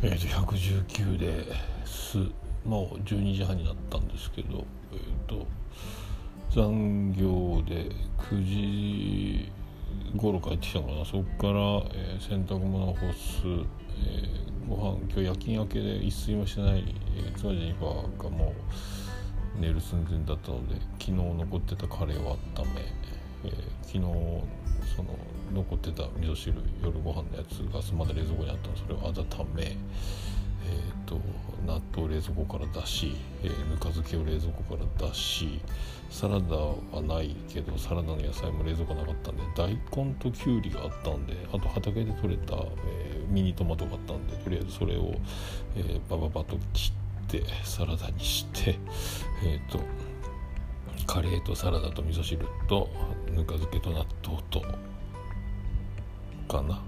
えー、と119です。もう12時半になったんですけど、えーと、残業で9時頃帰ってきたのかな。そこから、えー、洗濯物を干す、えー、ご飯今日夜勤明けで一睡もしてない、えー、妻ジェニファーがもう寝る寸前だったので昨日残ってたカレーを温め、えー、昨日その残ってた味噌汁夜ご飯のやつがまだ冷蔵庫にあったのそれを温めえーと、納豆を冷蔵庫から出し、えー、ぬか漬けを冷蔵庫から出しサラダはないけどサラダの野菜も冷蔵庫なかったんで大根ときゅうりがあったんであと畑で採れた、えー、ミニトマトがあったんでとりあえずそれを、えー、バババと切ってサラダにしてえっ、とカレーとサラダと味噌汁とぬか漬けと納豆とかな。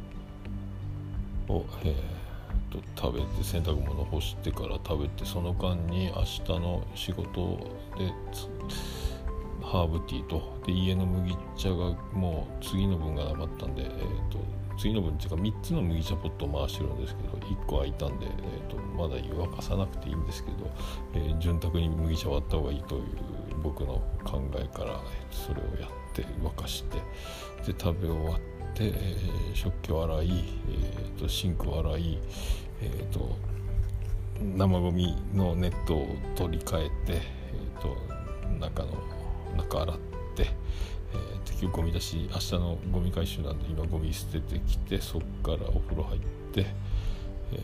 を、えー、と食べて洗濯物干してから食べてその間に明日の仕事でハーブティーと。で家の麦茶がもう次の分がなかったんで、えーと、次の分っていうか3つの麦茶ポットを回してるんですけど1個空いたんで、えーと、まだ湯沸かさなくていいんですけど、えー、潤沢に麦茶割った方がいいという僕の考えから、それをやって沸かしてで食べ終わって。えー、食器を洗い、えーと、シンクを洗い、えーと、生ゴミのネットを取り替えて、えーと、中の中洗って、えー、適ゴミ出し明日のゴミ回収なんで今ゴミ捨ててきてそっからお風呂入って、え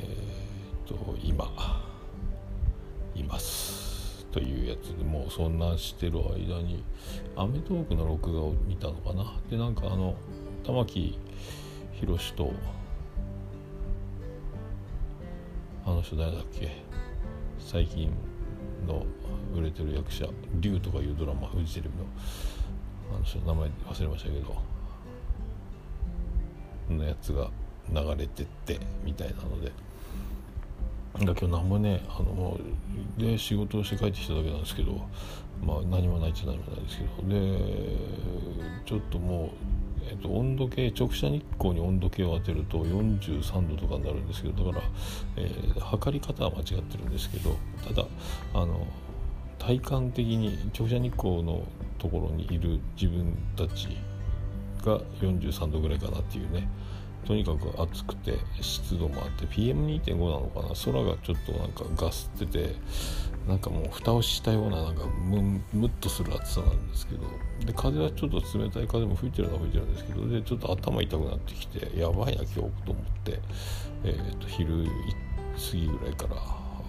ー、と今というやつでもうそんなしてる間に『アメトーーク』の録画を見たのかな。でなんかあの玉木宏とあの人誰だっけ？最近の売れてる役者「竜」とかいうドラマフジテレビのあの人名前忘れましたけどのやつが流れてってみたいなので。今日何もねあので仕事をして帰ってきただけなんですけどまあ何もないっちゃ何もないですけど。でちょっともうえーと、温度計直射日光に温度計を当てると43度とかになるんですけどだから、えー、測り方は間違ってるんですけどただあの体感的に直射日光のところにいる自分たちが43度ぐらいかなっていうねとにかく暑くて湿度もあって PM2.5 なのかな。空がちょっとなんかガスっててなんかもう蓋をしたようななんかムムッとする暑さなんですけど。で風はちょっと冷たい風も吹いてるのは吹いてるんですけどでちょっと頭痛くなってきてやばいな今日と思って、えー、と昼過ぎぐらいから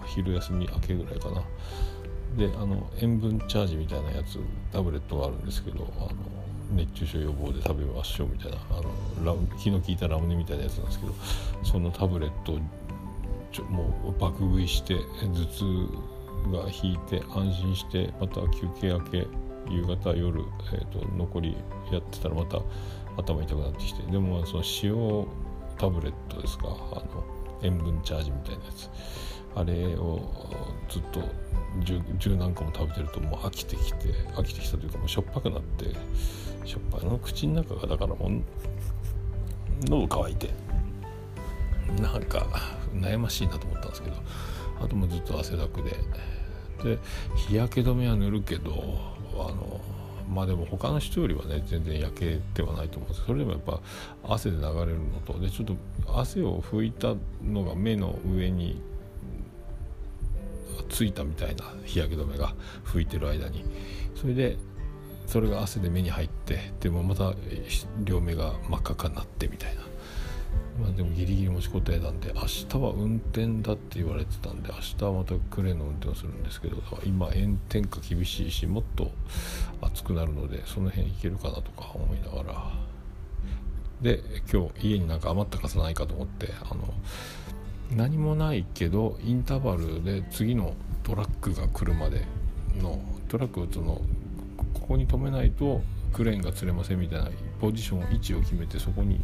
昼休み明けぐらいかな。であの塩分チャージみたいなやつタブレットがあるんですけどあの熱中症予防で食べましょうみたいなあの気の利いたラムネみたいなやつなんですけどそのタブレットちょもう爆食いして頭痛が引いて安心してまた休憩明け夕方夜、えーと、残りやってたらまた頭痛くなってきてでもその塩タブレットですかあの塩分チャージみたいなやつ。あれをずっと十何個も食べてるともう飽きてきて飽きてきたというかもうしょっぱくなってしょっぱいの口の中がだからもう喉乾いてなんか悩ましいなと思ったんですけどあともずっと汗だくで。で日焼け止めは塗るけどあのまあでも他の人よりはね全然焼けてはないと思うんですそれでもやっぱ汗で流れるのとでちょっと汗を拭いたのが目の上についたみたいな日焼け止めが拭いてる間に。それでそれが汗で目に入ってでもまた両目が真っ赤かになってみたいな。まあでもギリギリ持ちこたえたんで明日は運転だって言われてたんで明日はまたクレーンの運転をするんですけど今炎天下厳しいしもっと暑くなるのでその辺いけるかなとか思いながら。で今日家になんか余った傘ないかと思ってあの何もないけどインターバルで次のトラックが来るまでのトラックをそのここに止めないとクレーンが釣れませんみたいなポジション位置を決めてそこに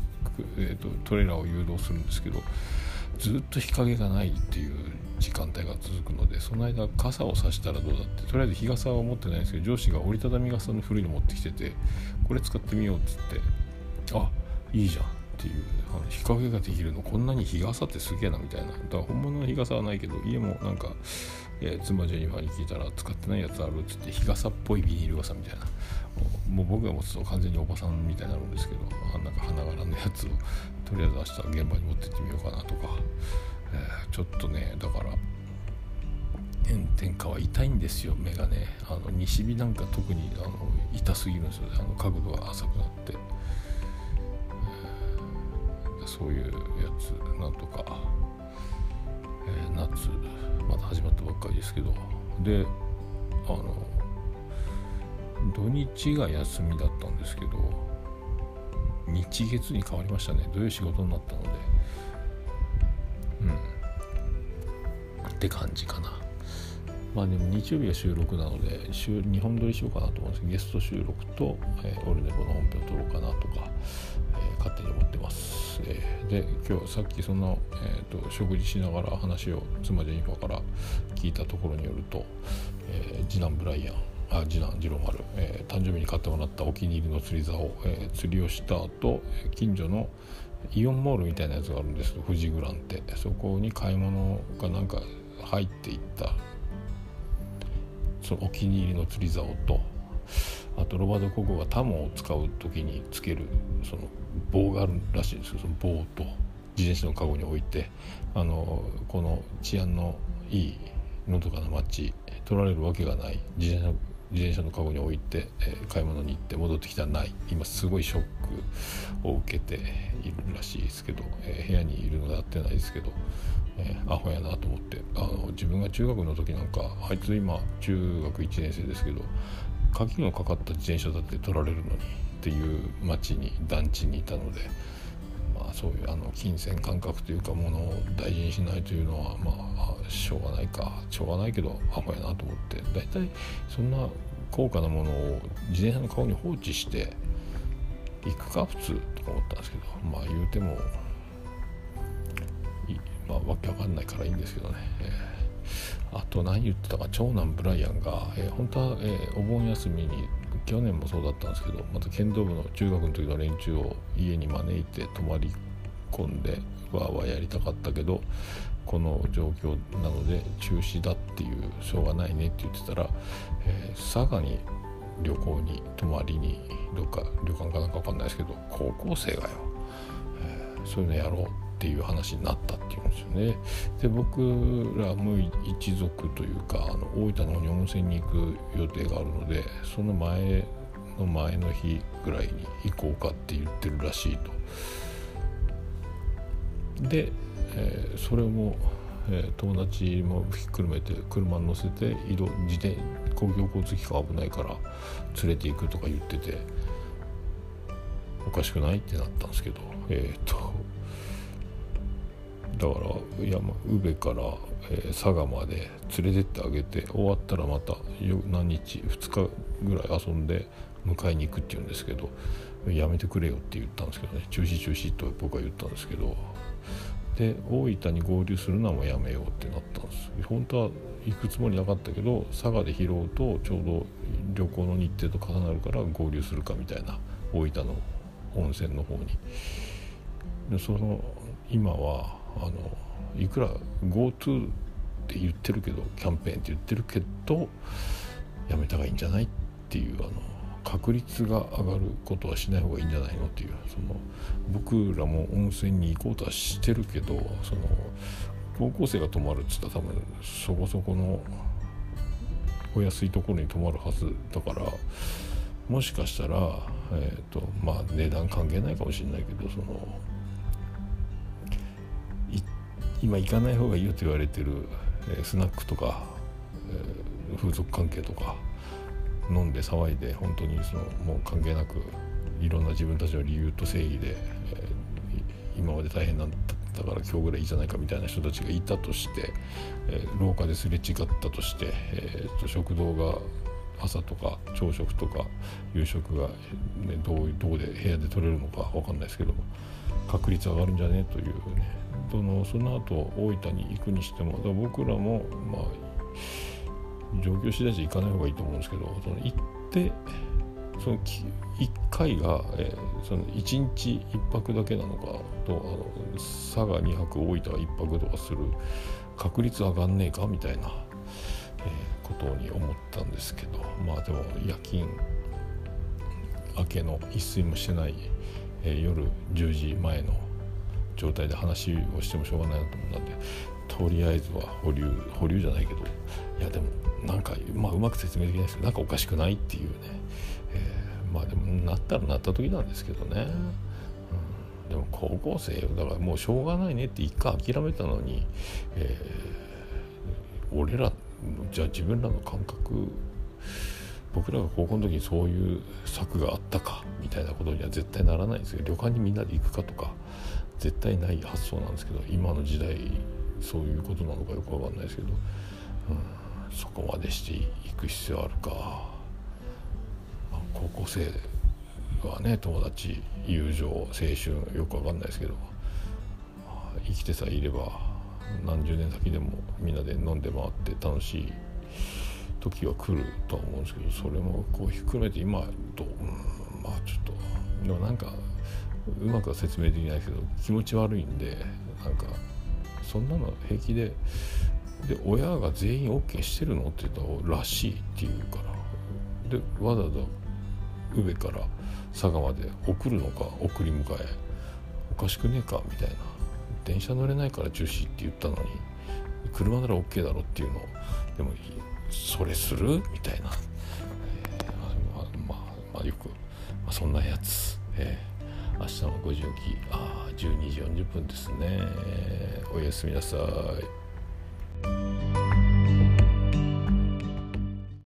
えーと、トレーラーを誘導するんですけどずっと日陰がないっていう時間帯が続くのでその間傘を差したらどうだってとりあえず日傘は持ってないんですけど上司が折りたたみ傘の古いの持ってきててこれ使ってみようっつってあいいじゃん。っていうあの日陰ができるのこんなに日傘ってすげえなみたいな。だから本物の日傘はないけど家もなんか、えー、妻ジェニファーに聞いたら使ってないやつあるっつって日傘っぽいビニール傘みたいな。もう僕が持つと完全におばさんみたいになるんですけどあなんか花柄のやつをとりあえず明日現場に持ってってみようかなとか、えー、ちょっとねだから炎天下は痛いんですよ目がね。あの西日なんか特にあの痛すぎるんですよね。あの角度が浅くなって、そういうやつなんとか、えー、夏まだ始まったばっかりですけど。であの土日が休みだったんですけど日月に変わりましたね。土曜仕事になったので。うん。って感じかな。まあでも日曜日が収録なので週2本撮りしようかなと思うんですけどゲスト収録と、えー、オルネポの本編を撮ろうかなとか、えー、勝手に思ってます、えー、で今日さっきその、えーと、食事しながら話を妻ジェニファから聞いたところによると、えー、次男ブライアンあ次男次郎丸、えー、誕生日に買ってもらったお気に入りの釣り竿、えー、釣りをした後近所のイオンモールみたいなやつがあるんですけど富士グランって。そこに買い物がなんか入っていったそのお気に入りの釣り竿とあとロバート・ココがタモを使う時につけるその棒があるらしいんですけどその棒と自転車の籠に置いてあのこの治安のいいのどかな街取られるわけがない自転車の自転車のカゴに置いて、え、買い物に行って戻ってきたらない今すごいショックを受けているらしいですけど、え、部屋にいるので会ってないですけど、え、アホやなと思ってあの自分が中学の時なんかあいつ今中学1年生ですけど鍵のかかった自転車だって取られるのにっていう町に団地にいたので。そういうあの金銭感覚というかものを大事にしないというのはまあしょうがないかしょうがないけどアホやなと思って大体そんな高価なものを自転車の顔に放置して行くか普通とか思ったんですけどまあ言うてもまあわけわかんないからいいんですけどね、えー、あと何言ってたか長男ブライアンが、えー、本当は、えー、お盆休みに去年もそうだったんですけどまた剣道部の中学の時の連中を家に招いて泊まり込んでわーわーやりたかったけどこの状況なので中止だっていうしょうがないねって言ってたら、えー、佐賀に旅行に泊まりにどっか旅館かなんか分かんないですけど高校生がよ、えー、そういうのやろうっていう話になったっていうんですよね。で僕らも一族というかあの大分の方に温泉に行く予定があるのでその前の前の日ぐらいに行こうかって言ってるらしいと。で、えー、それも、えー、友達もひっくるめて車に乗せて移動自転公共交通機関危ないから連れて行くとか言ってておかしくないってなったんですけどえっ、ー、とだから山宇部から、えー、佐賀まで連れてってあげて終わったらまた何日2日ぐらい遊んで迎えに行くって言うんですけどやめてくれよって言ったんですけどね。中止中止と僕は言ったんですけど。で大分に合流するのはもうやめようってなったんです。本当は行くつもりなかったけど佐賀で拾うとちょうど旅行の日程と重なるから合流するかみたいな大分の温泉の方に。でその今はあのいくら GoTo って言ってるけどキャンペーンって言ってるけどやめた方がいいんじゃないっていうあの確率が上がることはしない方がいいんじゃないのっていうその僕らも温泉に行こうとはしてるけどその高校生が泊まるっつったら多分そこそこのお安いところに泊まるはずだからもしかしたら、えーとまあ、値段関係ないかもしれないけどその今行かない方がいいよと言われてる、え、スナックとか、風俗関係とか飲んで騒いで本当にそのもう関係なくいろんな自分たちの理由と正義で、え、今まで大変なんだから今日ぐらいいいじゃないかみたいな人たちがいたとして、え、廊下ですれ違ったとして、えー、と食堂が朝とか朝食とか夕食が、ね、どうで部屋で取れるのか分かんないですけど確率上がるんじゃね？というね。そのその後大分に行くにしても僕らもまあ状況次第じゃ行かない方がいいと思うんですけどその行ってその1回が、えー、その1日1泊だけなのかとあの佐賀2泊大分が1泊とかする確率上がんねえかみたいな、えー、ことに思ったんですけどまあでも夜勤明けの一睡もしてない、え、夜10時前の状態で話をしてもしょうがないなと思ったんでとりあえずは保留保留じゃないけどいやでもなんか、まあ、うまく説明できないですけどなんかおかしくないっていうね、えー、まあでもなったらなった時なんですけどね、うん、でも高校生だからもうしょうがないねって一回諦めたのに、えー、俺らじゃあ自分らの感覚僕らが高校の時にそういう策があったかみたいなことには絶対ならないんですけど旅館にみんなで行くかとか絶対ない発想なんですけど今の時代そういうことなのかよく分かんないですけど、うん、そこまでしていく必要あるか、まあ、高校生はね友達友情青春よく分かんないですけど、まあ、生きてさえいれば何十年先でもみんなで飲んで回って楽しい時は来るとは思うんですけどそれもこうひっくるめて今と、うん、まあちょっとでもなんかうまくは説明できないけど気持ち悪いんでなんかそんなの平気でで親が全員 OK してるのって言ったららしいって言うからでわざわざ宇部から佐賀まで送るのか送り迎えおかしくねえかみたいな電車乗れないから中止って言ったのに車なら OK だろっていうのでもそれする？みたいな、えー、まあまあ、まあ、よく、まあ、そんなやつ、えー明日の5時起き。あ12時40分ですね。おやすみなさい。